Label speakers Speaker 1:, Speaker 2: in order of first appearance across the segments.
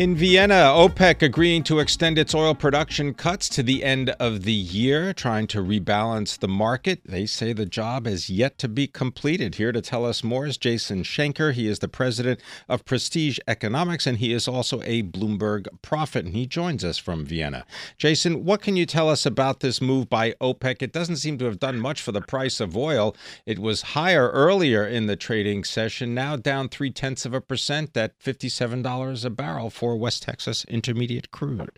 Speaker 1: In Vienna, OPEC agreeing to extend its oil production cuts to the end of the year, trying to rebalance the market. They say the job has yet to be completed. Here to tell us more is Jason Schenker. He is the president of Prestige Economics, and he is also a Bloomberg prophet, and he joins us from Vienna. Jason, what can you tell us about this move by OPEC? It doesn't seem to have done much for the price of oil. It was higher earlier in the trading session, now down three tenths of a percent at $57 a barrel for West Texas Intermediate crude?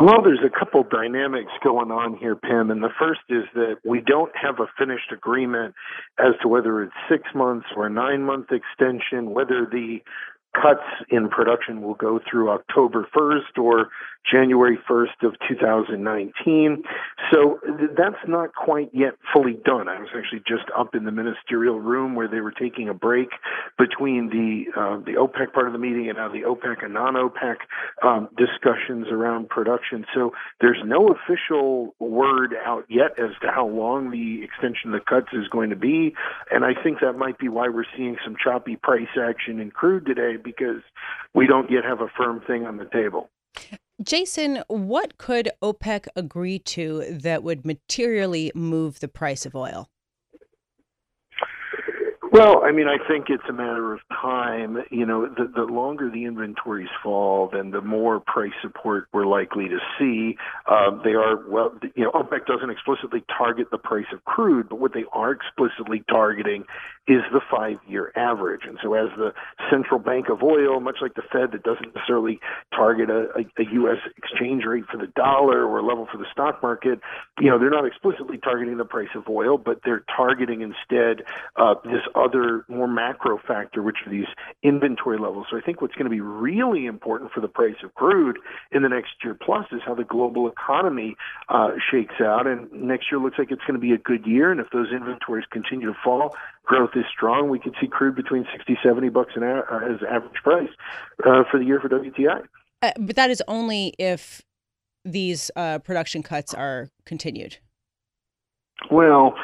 Speaker 2: Well, there's a couple dynamics going on here, Pam. And the first is that we don't have a finished agreement as to whether it's six months or a nine month extension, whether the cuts in production will go through October 1st or January 1st of 2019. So th- that's not quite yet fully done. I was actually just up in the ministerial room where they were taking a break between the uh, the OPEC part of the meeting and now the OPEC and non-OPEC um, discussions around production. So there's no official word out yet as to how long the extension of the cuts is going to be, and I think that might be why we're seeing some choppy price action in crude today because we don't yet have a firm thing on the table.
Speaker 3: Jason, what could OPEC agree to that would materially move the price of oil?
Speaker 2: Well, I mean, I think it's a matter of time. You know, the, the longer the inventories fall, then the more price support we're likely to see. Uh, they are, well, you know, OPEC doesn't explicitly target the price of crude, but what they are explicitly targeting is the five year average. And so, as the central bank of oil, much like the Fed that doesn't necessarily target a, a, a U.S. exchange rate for the dollar or a level for the stock market, you know, they're not explicitly targeting the price of oil, but they're targeting instead uh, this other more macro factor, which are these inventory levels. So I think what's going to be really important for the price of crude in the next year plus is how the global economy uh, shakes out. And next year looks like it's going to be a good year. And if those inventories continue to fall, growth is strong, we could see crude between 60, 70 bucks an hour uh, as average price uh, for the year for WTI.
Speaker 3: Uh, but that is only if these uh, production cuts are continued.
Speaker 2: Well,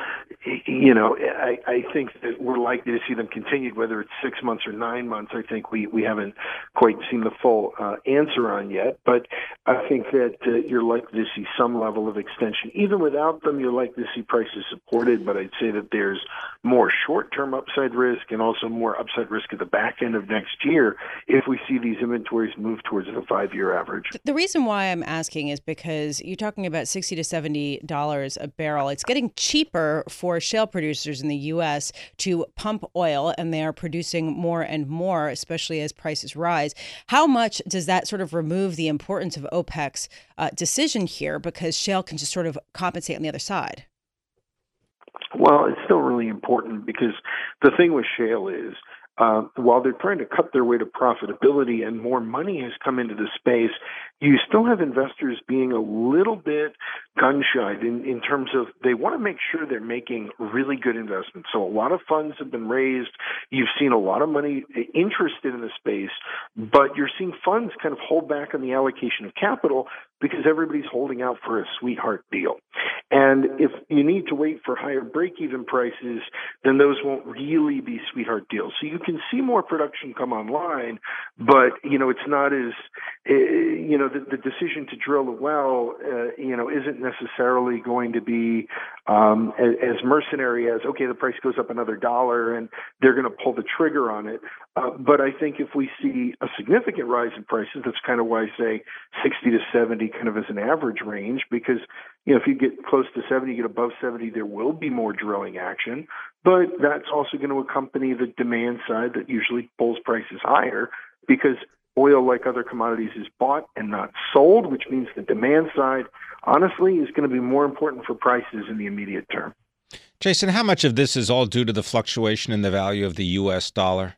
Speaker 2: you know, I, I think that we're likely to see them continued, whether it's six months or nine months. I think we, we haven't quite seen the full uh, answer on yet, but I think that uh, you're likely to see some level of extension. Even without them, you're likely to see prices supported, but I'd say that there's more short-term upside risk and also more upside risk at the back end of next year if we see these inventories move towards the five-year average.
Speaker 3: The reason why I'm asking is because you're talking about 60 to 70 dollars a barrel. It's getting cheaper for shale producers in the U.S. to pump oil, and they are producing more and more, especially as prices rise. How much does that sort of remove the importance of OPEC's uh, decision here because shale can just sort of compensate on the other side?
Speaker 2: Well, it's still really important because the thing with shale is uh, while they're trying to cut their way to profitability and more money has come into the space, you still have investors being a little bit gun shy in, in terms of they want to make sure they're making really good investments. So a lot of funds have been raised. You've seen a lot of money interested in the space, but you're seeing funds kind of hold back on the allocation of capital because everybody's holding out for a sweetheart deal. And if you need to wait for higher break even prices, then those won't really be sweetheart deals. So you can see more production come online, but you know, it's not as, you know, the, the decision to drill a well, uh, you know, isn't necessarily going to be um, as, as mercenary as okay, the price goes up another dollar and they're going to pull the trigger on it. Uh, but I think if we see a significant rise in prices, that's kind of why I say 60 to 70 kind of as an average range because you know if you get close to 70, you get above 70, there will be more drilling action. But that's also going to accompany the demand side that usually pulls prices higher because oil, like other commodities, is bought and not sold, which means the demand side, honestly, is going to be more important for prices in the immediate term.
Speaker 1: Jason, how much of this is all due to the fluctuation in the value of the U.S. dollar?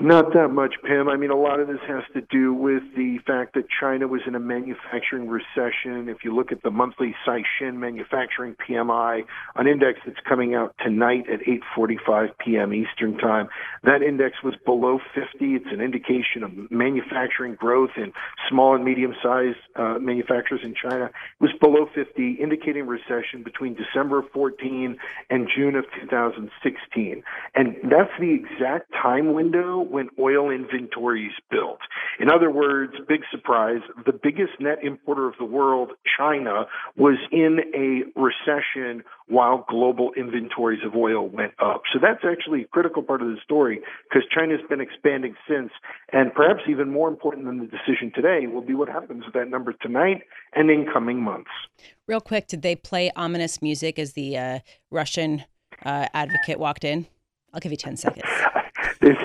Speaker 2: Not that much, Pim. I mean, a lot of this has to do with the fact that China was in a manufacturing recession. If you look at the monthly Caixin manufacturing PMI, an index that's coming out tonight at 8:45 p.m. Eastern Time, that index was below 50. It's an indication of manufacturing growth in small and medium-sized uh, manufacturers in China. It was below 50, indicating recession between December of 14 and June of 2016. And that's the exact time window when oil inventories built. In other words, big surprise, the biggest net importer of the world, China, was in a recession while global inventories of oil went up. So that's actually a critical part of the story because China's been expanding since. And perhaps even more important than the decision today will be what happens with that number tonight and in coming months.
Speaker 3: Real quick, did they play ominous music as the uh, Russian uh, advocate walked in? I'll give you 10 seconds.
Speaker 2: there's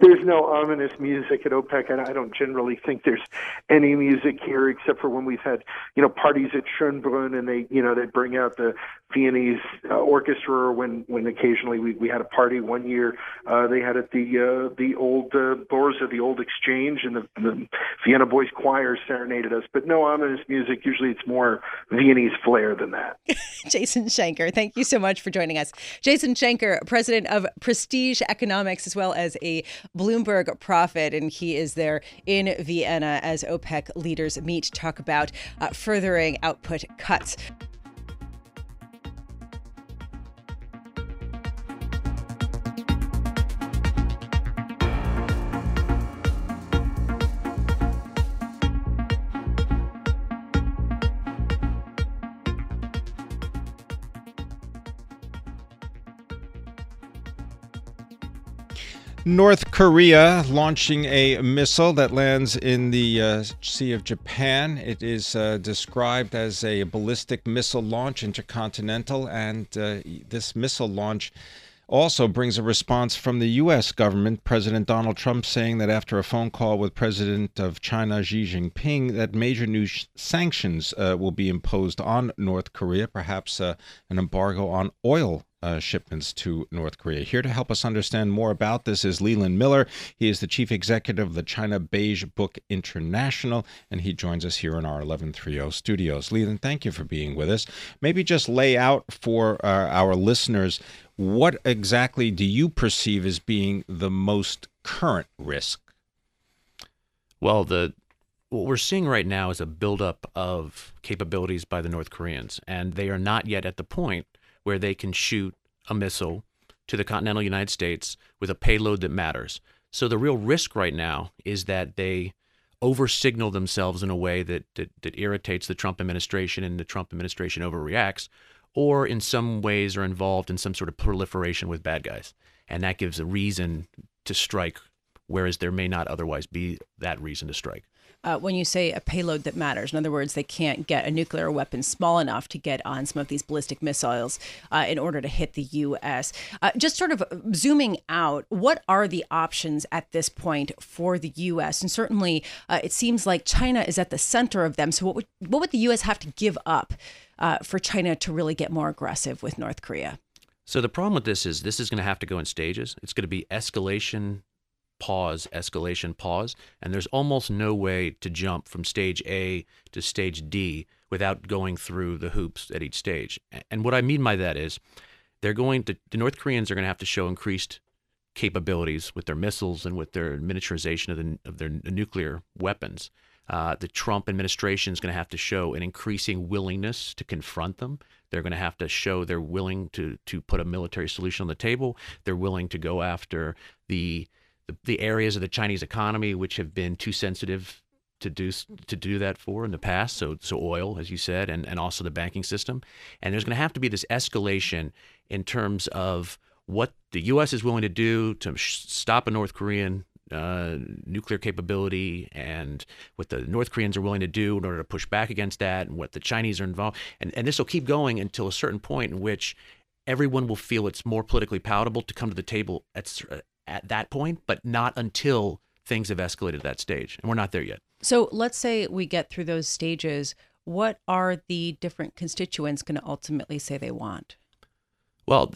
Speaker 2: there's no ominous music at OPEC, and I don't generally think there's any music here except for when we've had you know parties at Schönbrunn, and they you know they bring out the Viennese uh, orchestra, or when when occasionally we, we had a party one year uh, they had at the uh, the old uh, Börse, the old exchange, and the, the Vienna Boys Choir serenaded us. But no ominous music. Usually it's more Viennese flair than that.
Speaker 3: Jason Schenker, thank you so much for joining us. Jason Schenker, president of Prestige Economics, as well as a Bloomberg prophet, and he is there in Vienna as OPEC leaders meet to talk about uh, furthering output cuts.
Speaker 1: North Korea launching a missile that lands in the uh, Sea of Japan. It is uh, described as a ballistic missile launch, intercontinental, and uh, this missile launch also brings a response from the U.S. government. President Donald Trump saying that after a phone call with President of China Xi Jinping, that major new sh- sanctions uh, will be imposed on North Korea, perhaps uh, an embargo on oil uh, shipments to North Korea. Here to help us understand more about this is Leland Miller. He is the chief executive of the China Beige Book International, and he joins us here in our 1130 studios. Leland, thank you for being with us. Maybe just lay out for uh, our listeners what exactly do you perceive as being the most current risk?
Speaker 4: Well, the what we're seeing right now is a buildup of capabilities by the North Koreans, and they are not yet at the point where they can shoot a missile to the continental United States with a payload that matters. So the real risk right now is that they over signal themselves in a way that, that, that irritates the Trump administration and the Trump administration overreacts, or in some ways are involved in some sort of proliferation with bad guys. And that gives a reason to strike, whereas there may not otherwise be that reason to strike
Speaker 3: uh, when you say a payload that matters. In other words, they can't get a nuclear weapon small enough to get on some of these ballistic missiles uh, in order to hit the U.S. Uh, just sort of zooming out, what are the options at this point for the U.S.? And certainly, uh, it seems like China is at the center of them. So, what would what would the U.S. have to give up uh, for China to really get more aggressive with North Korea?
Speaker 4: So the problem with this is this is going to have to go in stages. It's going to be escalation pause, escalation, pause. And there's almost no way to jump from stage A to stage D without going through the hoops at each stage. And what I mean by that is they're going to, the North Koreans are going to have to show increased capabilities with their missiles and with their miniaturization of, the, of their nuclear weapons. Uh, the Trump administration is going to have to show an increasing willingness to confront them. They're going to have to show they're willing to to put a military solution on the table. They're willing to go after the the, areas of the Chinese economy which have been too sensitive to do to do that for in the past. So so oil, as you said, and and also the banking system. And there's going to have to be this escalation in terms of what the U.S. is willing to do to stop a North Korean uh, nuclear capability and what the North Koreans are willing to do in order to push back against that, and what the Chinese are involved. And, and this will keep going until a certain point in which everyone will feel it's more politically palatable to come to the table at, at that point, but not until things have escalated to that stage. And we're not there yet.
Speaker 3: So let's say we get through those stages. What are the different constituents going to ultimately say they want?
Speaker 4: Well,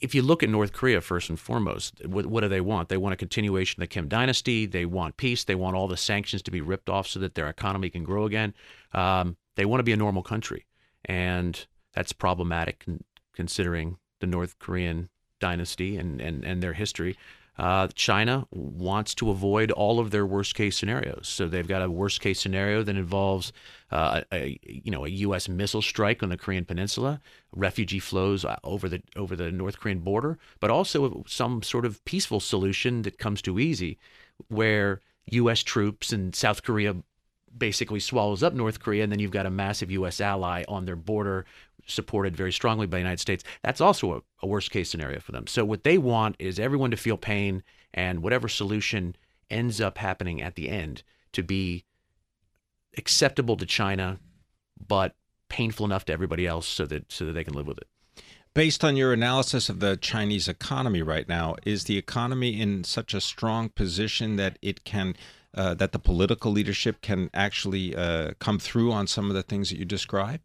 Speaker 4: if you look at North Korea first and foremost, what, what, do they want? They want a continuation of the Kim dynasty. They want peace. They want all the sanctions to be ripped off so that their economy can grow again. Um, they want to be a normal country, and that's problematic considering the North Korean dynasty and, and, and their history. Uh, China wants to avoid all of their worst case scenarios. So they've got a worst case scenario that involves uh, a, you know a U.S. missile strike on the Korean Peninsula, refugee flows uh, over the over the North Korean border, but also some sort of peaceful solution that comes too easy, where U.S. troops and South Korea basically swallows up North Korea, and then you've got a massive U.S. ally on their border supported very strongly by the United States. That's also a, a worst case scenario for them. So what they want is everyone to feel pain and whatever solution ends up happening at the end to be acceptable to China, but painful enough to everybody else so that so that they can live with it.
Speaker 1: Based on your analysis of the Chinese economy right now, is the economy in such a strong position that it can uh, that the political leadership can actually uh, come through on some of the things that you describe?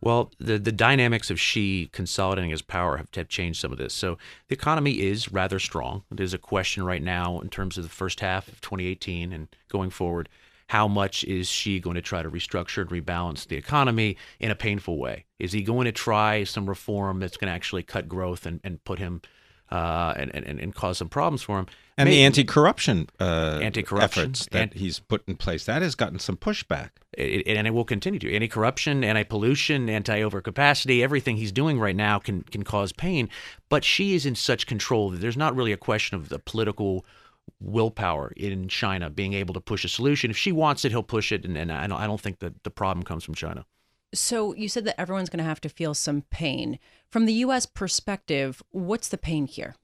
Speaker 4: Well, the, the dynamics of Xi consolidating his power have, have changed some of this. So the economy is rather strong. There's a question right now in terms of the first half of 2018 and going forward. How much is Xi going to try to restructure and rebalance the economy in a painful way? Is he going to try some reform that's going to actually cut growth and, and put him uh, and, and, and cause some problems for him.
Speaker 1: And Maybe, the anti-corruption, uh,
Speaker 4: anti-corruption
Speaker 1: efforts that he's put in place that has gotten some pushback,
Speaker 4: it, and it will continue to. Anti-corruption, anti-pollution, anti-overcapacity, everything he's doing right now can can cause pain. But Xi is in such control that there's not really a question of the political willpower in China being able to push a solution. If Xi wants it, he'll push it, and, and I don't I don't think that the problem comes from China.
Speaker 3: So you said that everyone's going to have to feel some pain. From the U.S. perspective, what's the pain here?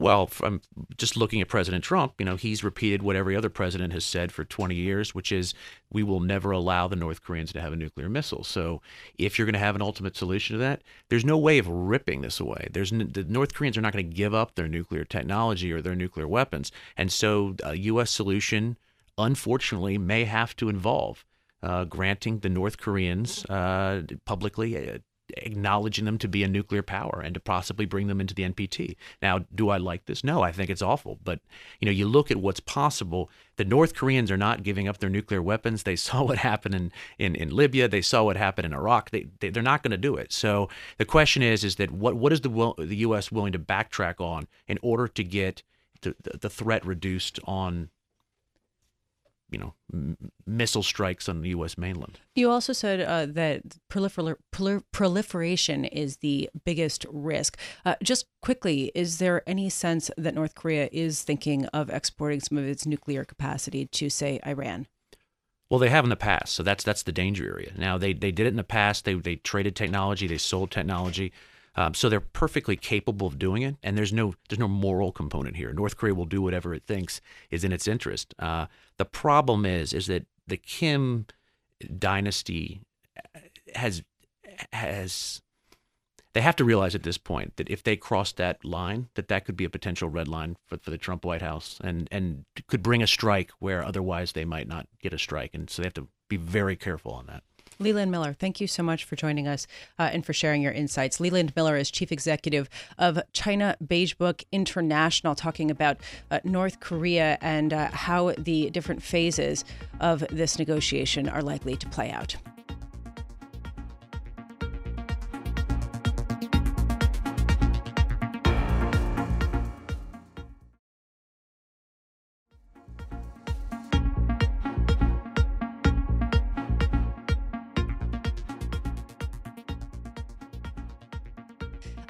Speaker 4: Well, from just looking at President Trump, you know, he's repeated what every other president has said for 20 years, which is we will never allow the North Koreans to have a nuclear missile. So, if you're going to have an ultimate solution to that, there's no way of ripping this away. There's the North Koreans are not going to give up their nuclear technology or their nuclear weapons, and so a U.S. solution, unfortunately, may have to involve uh, granting the North Koreans uh, publicly uh, acknowledging them to be a nuclear power and to possibly bring them into the NPT. Now, do I like this? No, I think it's awful. But you know, you look at what's possible. The North Koreans are not giving up their nuclear weapons. They saw what happened in, in, in Libya. They saw what happened in Iraq. They, they are not going to do it. So the question is, is that what what is the the U.S. willing to backtrack on in order to get the, the threat reduced on you know m- missile strikes on the U.S. mainland.
Speaker 3: You also said uh, that prolifer- prol- proliferation is the biggest risk. Uh, just quickly, is there any sense that North Korea is thinking of exporting some of its nuclear capacity to, say, Iran?
Speaker 4: Well, they have in the past, so that's that's the danger area. Now they they did it in the past. They they traded technology, they sold technology. Um, so they're perfectly capable of doing it, and there's no there's no moral component here. North Korea will do whatever it thinks is in its interest. Uh, the problem is is that the Kim dynasty has has they have to realize at this point that if they cross that line, that that could be a potential red line for, for the Trump White House, and and could bring a strike where otherwise they might not get a strike, and so they have to be very careful on that.
Speaker 3: Leland Miller, thank you so much for joining us uh, and for sharing your insights. Leland Miller is chief executive of China Beige Book International, talking about uh, North Korea and uh, how the different phases of this negotiation are likely to play out.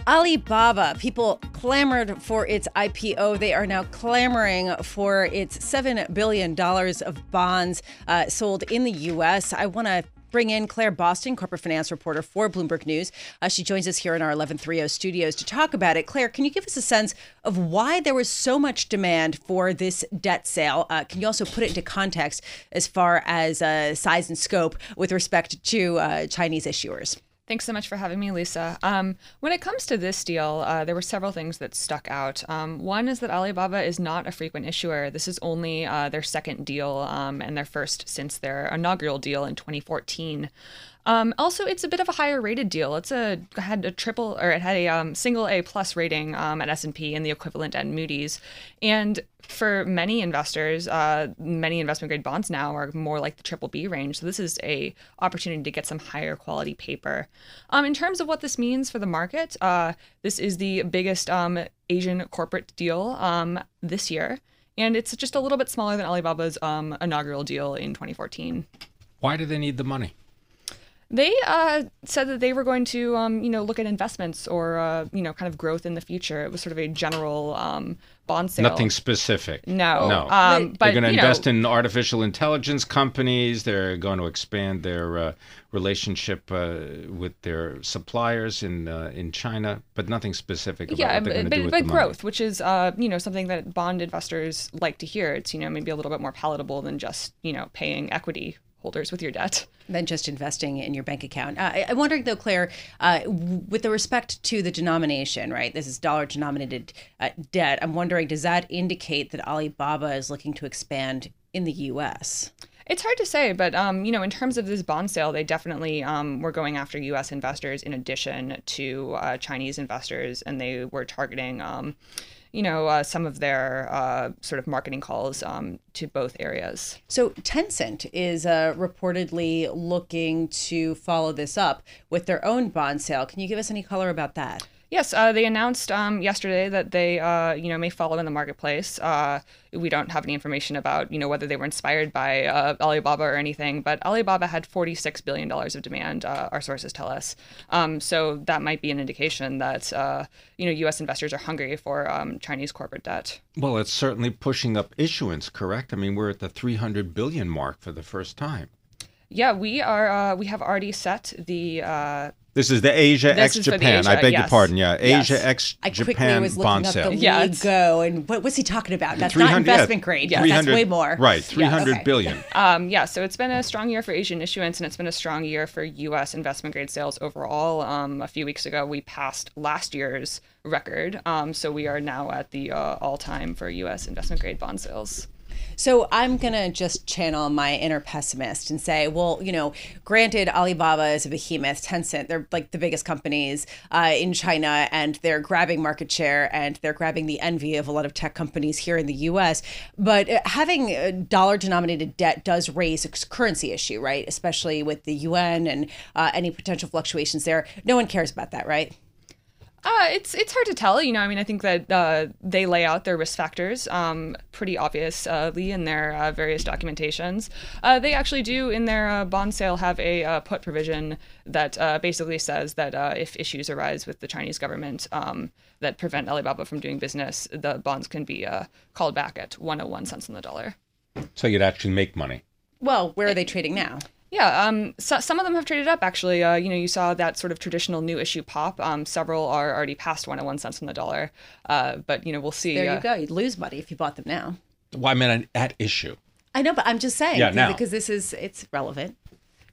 Speaker 3: Alibaba, people clamored for its IPO. They are now clamoring for its $7 billion of bonds uh, sold in the U.S. I want to bring in Claire Boston, corporate finance reporter for Bloomberg News. Uh, she joins us here in our 1130 studios to talk about it. Claire, can you give us a sense of why there was so much demand for this debt sale? Uh, can you also put it into context as far as uh, size and scope with respect to uh, Chinese issuers?
Speaker 5: Thanks so much for having me, Lisa. Um, when it comes to this deal, uh, there were several things that stuck out. Um, one is that Alibaba is not a frequent issuer. This is only uh, their second deal um, and their first since their inaugural deal in 2014. Um, also, it's a bit of a higher rated deal. It's a had a triple or it had a um, single A plus rating um, at S and P and the equivalent at Moody's. And for many investors, uh, many investment grade bonds now are more like the triple B range. So this is a opportunity to get some higher quality paper. Um, in terms of what this means for the market, uh, this is the biggest um, Asian corporate deal um, this year, and it's just a little bit smaller than Alibaba's inaugural deal in 2014.
Speaker 1: Why do they need the money?
Speaker 5: They uh, said that they were going to, um, you know, look at investments or, uh, you know, kind of growth in the future. It was sort of a general um, bond sale.
Speaker 1: Nothing specific.
Speaker 5: No,
Speaker 1: No.
Speaker 5: Um, but
Speaker 1: They're going to
Speaker 5: you know,
Speaker 1: invest in artificial intelligence companies. They're going to expand their uh, relationship uh, with their suppliers in uh, in China, but nothing specific about
Speaker 5: yeah,
Speaker 1: what they're going
Speaker 5: but,
Speaker 1: to do
Speaker 5: but,
Speaker 1: with
Speaker 5: but
Speaker 1: the money.
Speaker 5: growth, which is, uh, you know, something that bond investors like to hear. It's, you know, maybe a little bit more palatable than just, you know, paying equity holders with your debt.
Speaker 3: than just investing in your bank account. Uh, I, I'm wondering though, Claire, uh, w- with the respect to the denomination, right? This is dollar denominated uh, debt. I'm wondering, does that indicate that Alibaba is looking to expand in the U.S.?
Speaker 5: It's hard to say, but um, you know, in terms of this bond sale, they definitely um, were going after U.S. investors in addition to uh, Chinese investors, and they were targeting, um, you know, uh, some of their uh, sort of marketing calls um, to both areas.
Speaker 3: So Tencent is uh, reportedly looking to follow this up with their own bond sale. Can you give us any color about that?
Speaker 5: Yes, uh, they announced um, yesterday that they, uh, you know, may follow in the marketplace. Uh, we don't have any information about, you know, whether they were inspired by uh, Alibaba or anything, but Alibaba had forty-six billion dollars of demand. Uh, our sources tell us. Um, so that might be an indication that, uh, you know, U.S. investors are hungry for um, Chinese corporate debt.
Speaker 1: Well, it's certainly pushing up issuance, correct? I mean, we're at the 300 billion mark for the first time.
Speaker 5: Yeah, we are. Uh, we have already set the. Uh,
Speaker 1: This is the Asia
Speaker 5: This
Speaker 1: ex
Speaker 5: is for
Speaker 1: Japan. I
Speaker 5: Asia,
Speaker 1: beg your pardon. Yeah, Asia ex
Speaker 3: I quickly
Speaker 1: Japan
Speaker 3: was looking
Speaker 1: bond
Speaker 3: up
Speaker 1: sale.
Speaker 3: the
Speaker 5: Yeah,
Speaker 3: go, and what was he talking about? That's
Speaker 1: 300
Speaker 3: not
Speaker 1: yeah,
Speaker 3: investment grade.
Speaker 5: Yeah.
Speaker 3: That's way more.
Speaker 1: Right, three hundred
Speaker 3: okay.
Speaker 1: billion.
Speaker 5: Um, yeah, so it's been a strong year for Asian issuance, and it's been a strong year for U.S. investment grade sales overall. Um, a few weeks ago, we passed last year's record, um, so we are now at the uh, all-time for U.S. investment grade bond sales.
Speaker 3: So I'm gonna just channel my inner pessimist and say, well, you know, granted, Alibaba is a behemoth, Tencent, they're like the biggest companies uh, in China, and they're grabbing market share and they're grabbing the envy of a lot of tech companies here in the U.S. But uh, having uh, dollar-denominated debt does raise a currency issue, right? Especially with the yuan and uh, any potential fluctuations there. No one cares about that, right?
Speaker 5: Uh, it's it's hard to tell. You know, I mean, I think that uh, they lay out their risk factors um, pretty obviously in their uh, various documentations. Uh, they actually do in their uh, bond sale have a uh, put provision that uh, basically says that uh, if issues arise with the Chinese government um, that prevent Alibaba from doing business, the bonds can be uh, called back at 101 cents on the dollar.
Speaker 1: So you'd actually make money.
Speaker 3: Well, where are they trading now?
Speaker 5: Yeah, um, so, some of them have traded up actually. Uh, you know, you saw that sort of traditional new issue pop. Um, several are already past 101 cents on the dollar. Uh, but you know, we'll see.
Speaker 3: There
Speaker 5: uh,
Speaker 3: you go. You'd lose money if you bought them now.
Speaker 1: Well, I mean, at issue.
Speaker 3: I know, but I'm just saying
Speaker 1: Yeah, now.
Speaker 3: because this is it's relevant.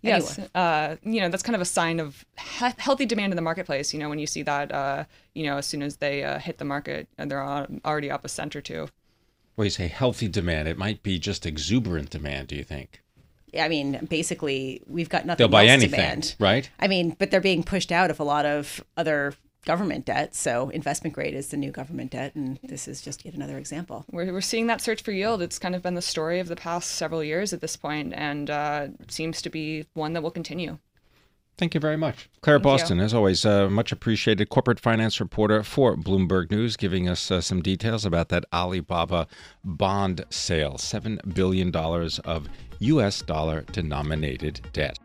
Speaker 5: Yes,
Speaker 3: Anyway.
Speaker 5: uh, you know that's kind of a sign of he- healthy demand in the marketplace. You know, when you see that, uh, you know, as soon as they uh, hit the market and they're al- already up a cent or two.
Speaker 1: Well, you say healthy demand. It might be just exuberant demand. Do you think
Speaker 3: I mean, basically, we've got nothing
Speaker 1: they'll buy
Speaker 3: else
Speaker 1: anything,
Speaker 3: to
Speaker 1: right?
Speaker 3: I mean, but they're being pushed out of a lot of other government debt. So investment grade is the new government debt, and this is just yet another example.
Speaker 5: We're, we're seeing that search for yield. It's kind of been the story of the past several years at this point, and uh, seems to be one that will continue.
Speaker 1: Thank you very much. Claire
Speaker 5: Thank you.
Speaker 1: Boston, as always, uh, much appreciated corporate finance reporter for Bloomberg News, giving us uh, some details about that Alibaba bond sale $7 billion of U.S. dollar denominated debt.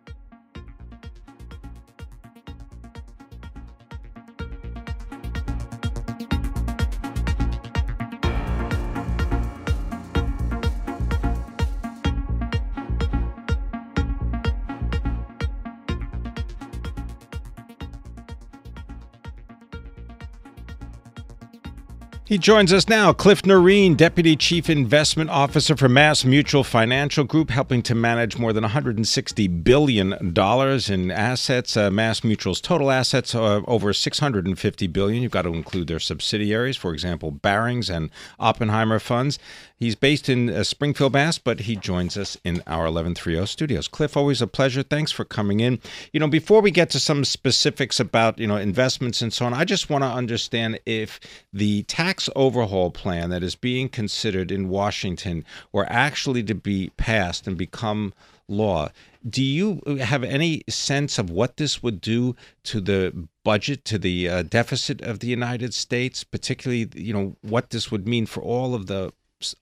Speaker 1: He joins us now, Cliff Noreen, Deputy Chief Investment Officer for Mass Mutual Financial Group, helping to manage more than $160 billion in assets. Uh, Mass Mutual's total assets are over 650 billion. You've got to include their subsidiaries, for example, Barings and Oppenheimer funds. He's based in uh, Springfield, Mass., but he joins us in our 1130 studios. Cliff, always a pleasure. Thanks for coming in. You know, before we get to some specifics about, you know, investments and so on, I just want to understand if the tax overhaul plan that is being considered in Washington were actually to be passed and become law, do you have any sense of what this would do to the budget, to the uh, deficit of the United States, particularly, you know, what this would mean for all of the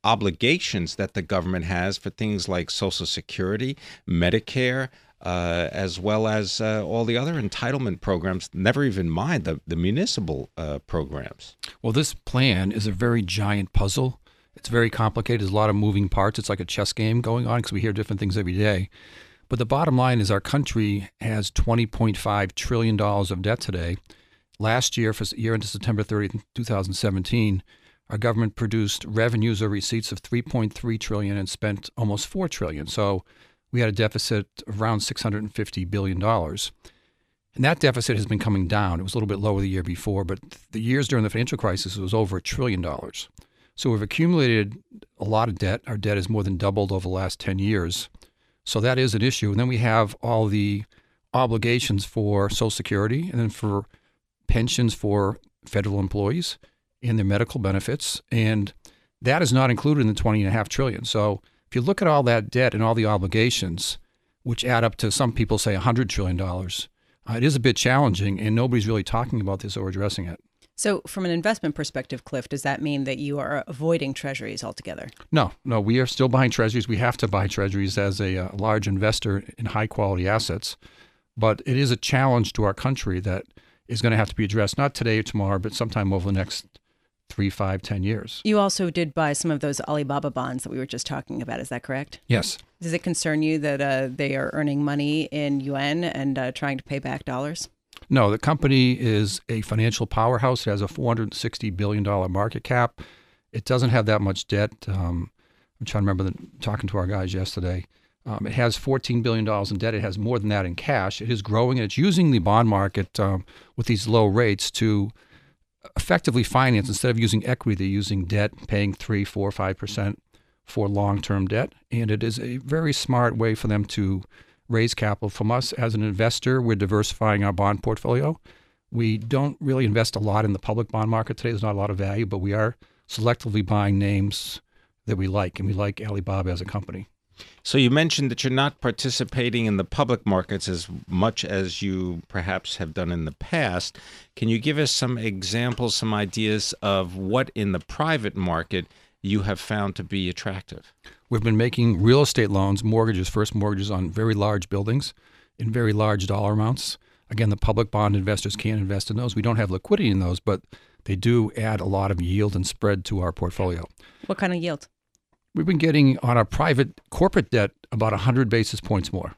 Speaker 1: obligations that the government has for things like Social Security, Medicare, uh, as well as uh, all the other entitlement programs, never even mind the, the municipal uh, programs.
Speaker 6: Well, this plan is a very giant puzzle. It's very complicated. There's a lot of moving parts. It's like a chess game going on because we hear different things every day. But the bottom line is our country has $20.5 trillion of debt today. Last year, for year into September 30th, 2017, our government produced revenues or receipts of 3.3 trillion and spent almost 4 trillion. So we had a deficit of around $650 billion. And that deficit has been coming down. It was a little bit lower the year before, but the years during the financial crisis it was over a trillion dollars. So we've accumulated a lot of debt. Our debt has more than doubled over the last 10 years. So that is an issue. And then we have all the obligations for Social Security and then for pensions for federal employees and their medical benefits. And that is not included in the 20 and a half trillion. So if you look at all that debt and all the obligations, which add up to some people say $100 trillion, uh, it is a bit challenging, and nobody's really talking about this or addressing it.
Speaker 3: So, from an investment perspective, Cliff, does that mean that you are avoiding treasuries altogether?
Speaker 6: No, no, we are still buying treasuries. We have to buy treasuries as a, a uh, large investor in high quality assets. But it is a challenge to our country that is going to have to be addressed, not today or tomorrow, but sometime over the next three, five, ten years.
Speaker 3: You also did buy some of those Alibaba bonds that we were just talking about. Is that correct?
Speaker 6: Yes.
Speaker 3: Does it concern you that uh, they are earning money in yuan and uh, trying to pay back dollars?
Speaker 6: No, the company is a financial powerhouse. It has a $460 billion market cap. It doesn't have that much debt. Um, I'm trying to remember the, talking to our guys yesterday. Um, it has $14 billion in debt. It has more than that in cash. It is growing and it's using the bond market um, with these low rates to effectively finance instead of using equity, they're using debt, paying 3 4 5% for long-term debt, and it is a very smart way for them to raise capital from us as an investor. We're diversifying our bond portfolio. We don't really invest a lot in the public bond market today. There's not a lot of value, but we are selectively buying names that we like, and we like Alibaba as a company.
Speaker 1: So you mentioned that you're not participating in the public markets as much as you perhaps have done in the past. Can you give us some examples, some ideas of what in the private market you have found to be attractive?
Speaker 6: We've been making real estate loans, mortgages, first mortgages on very large buildings in very large dollar amounts. Again, the public bond investors can't invest in those. We don't have liquidity in those, but they do add a lot of yield and spread to our portfolio.
Speaker 3: What kind of yield?
Speaker 6: We've been getting on our private corporate debt about 100 basis points more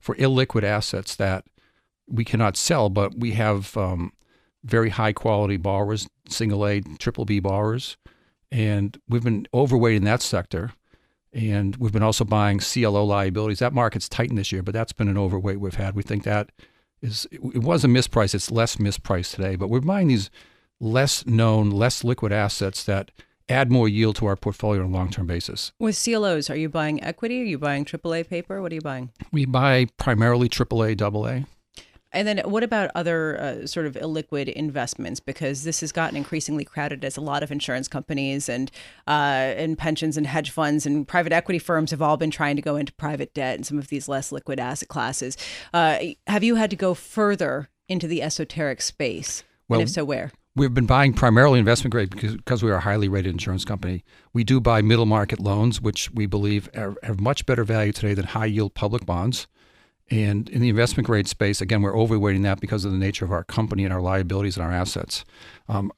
Speaker 6: for illiquid assets that we cannot sell, but we have um, very high quality borrowers, single A, triple B borrowers, and we've been overweight in that sector. And we've been also buying CLO liabilities. That market's tightened this year, but that's been an overweight we've had. We think that is it was a misprice. It's less mispriced today, but we're buying these less known, less liquid assets that add more yield to our portfolio on a long term basis.
Speaker 3: With CLOs, are you buying equity? Are you buying AAA paper? What are you buying?
Speaker 6: We buy primarily AAA, AA.
Speaker 3: And then what about other uh, sort of illiquid investments? Because this has gotten increasingly crowded as a lot of insurance companies and uh, and pensions and hedge funds and private equity firms have all been trying to go into private debt and some of these less liquid asset classes. Uh, have you had to go further into the esoteric space? Well, and if so, where?
Speaker 6: We've been buying primarily investment grade because, because we are a highly rated insurance company. We do buy middle market loans, which we believe are, have much better value today than high yield public bonds. And in the investment grade space, again, we're overweighting that because of the nature of our company and our liabilities and our assets. Um,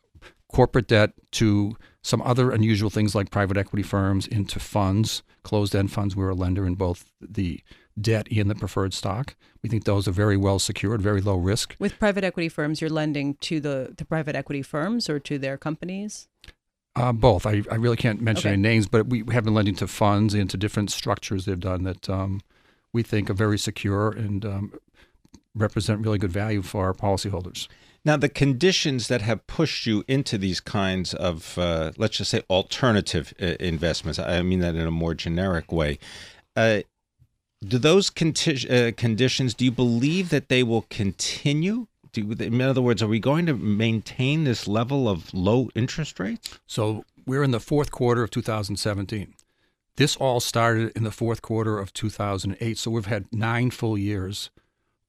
Speaker 6: corporate debt to some other unusual things like private equity firms into funds, closed end funds. We're a lender in both the debt in the preferred stock. We think those are very well secured, very low risk.
Speaker 3: With private equity firms, you're lending to the, the private equity firms or to their companies?
Speaker 6: Uh, both. I, I really can't mention
Speaker 3: Okay.
Speaker 6: any names, but we have been lending to funds and to different structures they've done that um, we think are very secure and um, represent really good value for our policyholders.
Speaker 1: Now, the conditions that have pushed you into these kinds of, uh, let's just say, alternative uh, investments, I mean that in a more generic way. Uh, do those conti- uh, conditions, do you believe that they will continue? Do, in other words, are we going to maintain this level of low interest rates?
Speaker 6: So we're in the fourth quarter of 2017. This all started in the fourth quarter of 2008. So we've had nine full years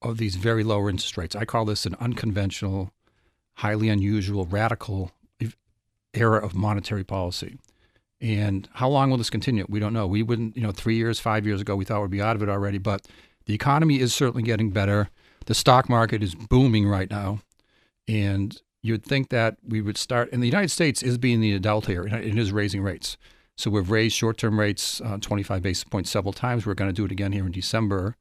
Speaker 6: of these very low interest rates. I call this an unconventional, highly unusual, radical era of monetary policy. And how long will this continue? We don't know. We wouldn't, you know, three years, five years ago, we thought we'd be out of it already. But the economy is certainly getting better. The stock market is booming right now. And you'd think that we would start, and the United States is being the adult here, it is raising rates. So we've raised short term rates uh, 25 basis points several times. We're going to do it again here in December.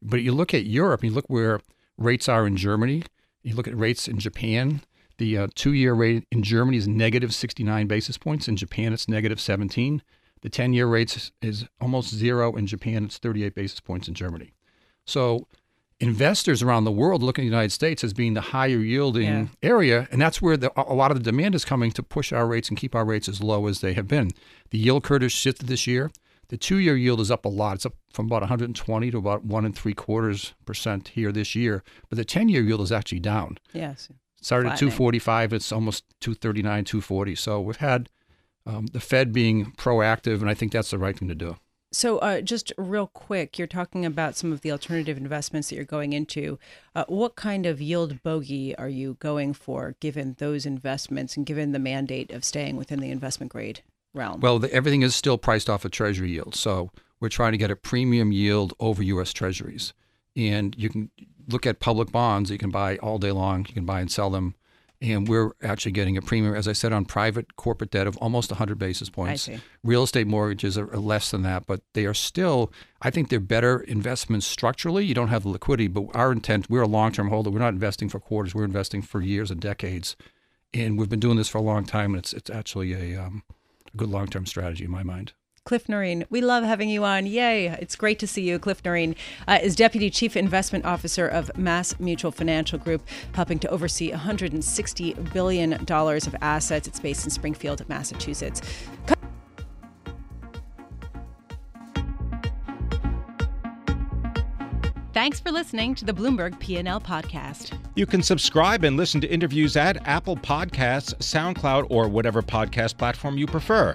Speaker 6: But you look at Europe, you look where rates are in Germany, you look at rates in Japan. The uh, two year rate in Germany is negative 69 basis points. In Japan, it's negative 17. The 10 year rate is, almost zero. In Japan, it's 38 basis points in Germany. So investors around the world look at the United States as being the higher yielding
Speaker 3: Yeah.
Speaker 6: area, and that's where the, a lot of the demand is coming to push our rates and keep our rates as low as they have been. The yield curve has shifted this year. The two-year yield is up a lot. It's up from about 120 to about one and three quarters percent here this year, but the 10-year yield is actually down.
Speaker 3: Yes.
Speaker 6: Started at 245. It's almost 239, 240. So we've had um, the Fed being proactive, and I think that's the right thing to do.
Speaker 3: So, uh, just real quick, you're talking about some of the alternative investments that you're going into. Uh, what kind of yield bogey are you going for, given those investments and given the mandate of staying within the investment grade realm?
Speaker 6: Well, the, everything is still priced off of Treasury yield. So we're trying to get a premium yield over U.S. Treasuries. And you can look at public bonds that you can buy all day long. You can buy and sell them. And we're actually getting a premium, as I said, on private corporate debt of almost 100 basis points.
Speaker 3: see.
Speaker 6: Real estate mortgages are, are less than that, but they are still, I think they're better investments structurally. You don't have the liquidity, but our intent, we're a long term holder. We're not investing for quarters, we're investing for years and decades. And we've been doing this for a long time, and it's, it's actually a, um, a good long term strategy in my mind.
Speaker 3: Cliff Noreen, we love having you on. Yay. It's great to see you. Cliff Noreen uh, is Deputy Chief Investment Officer of Mass Mutual Financial Group, helping to oversee $160 billion of assets. It's based in Springfield, Massachusetts. Thanks for listening to the Bloomberg P&L podcast.
Speaker 1: You can subscribe and listen to interviews at Apple Podcasts, SoundCloud, or whatever podcast platform you prefer.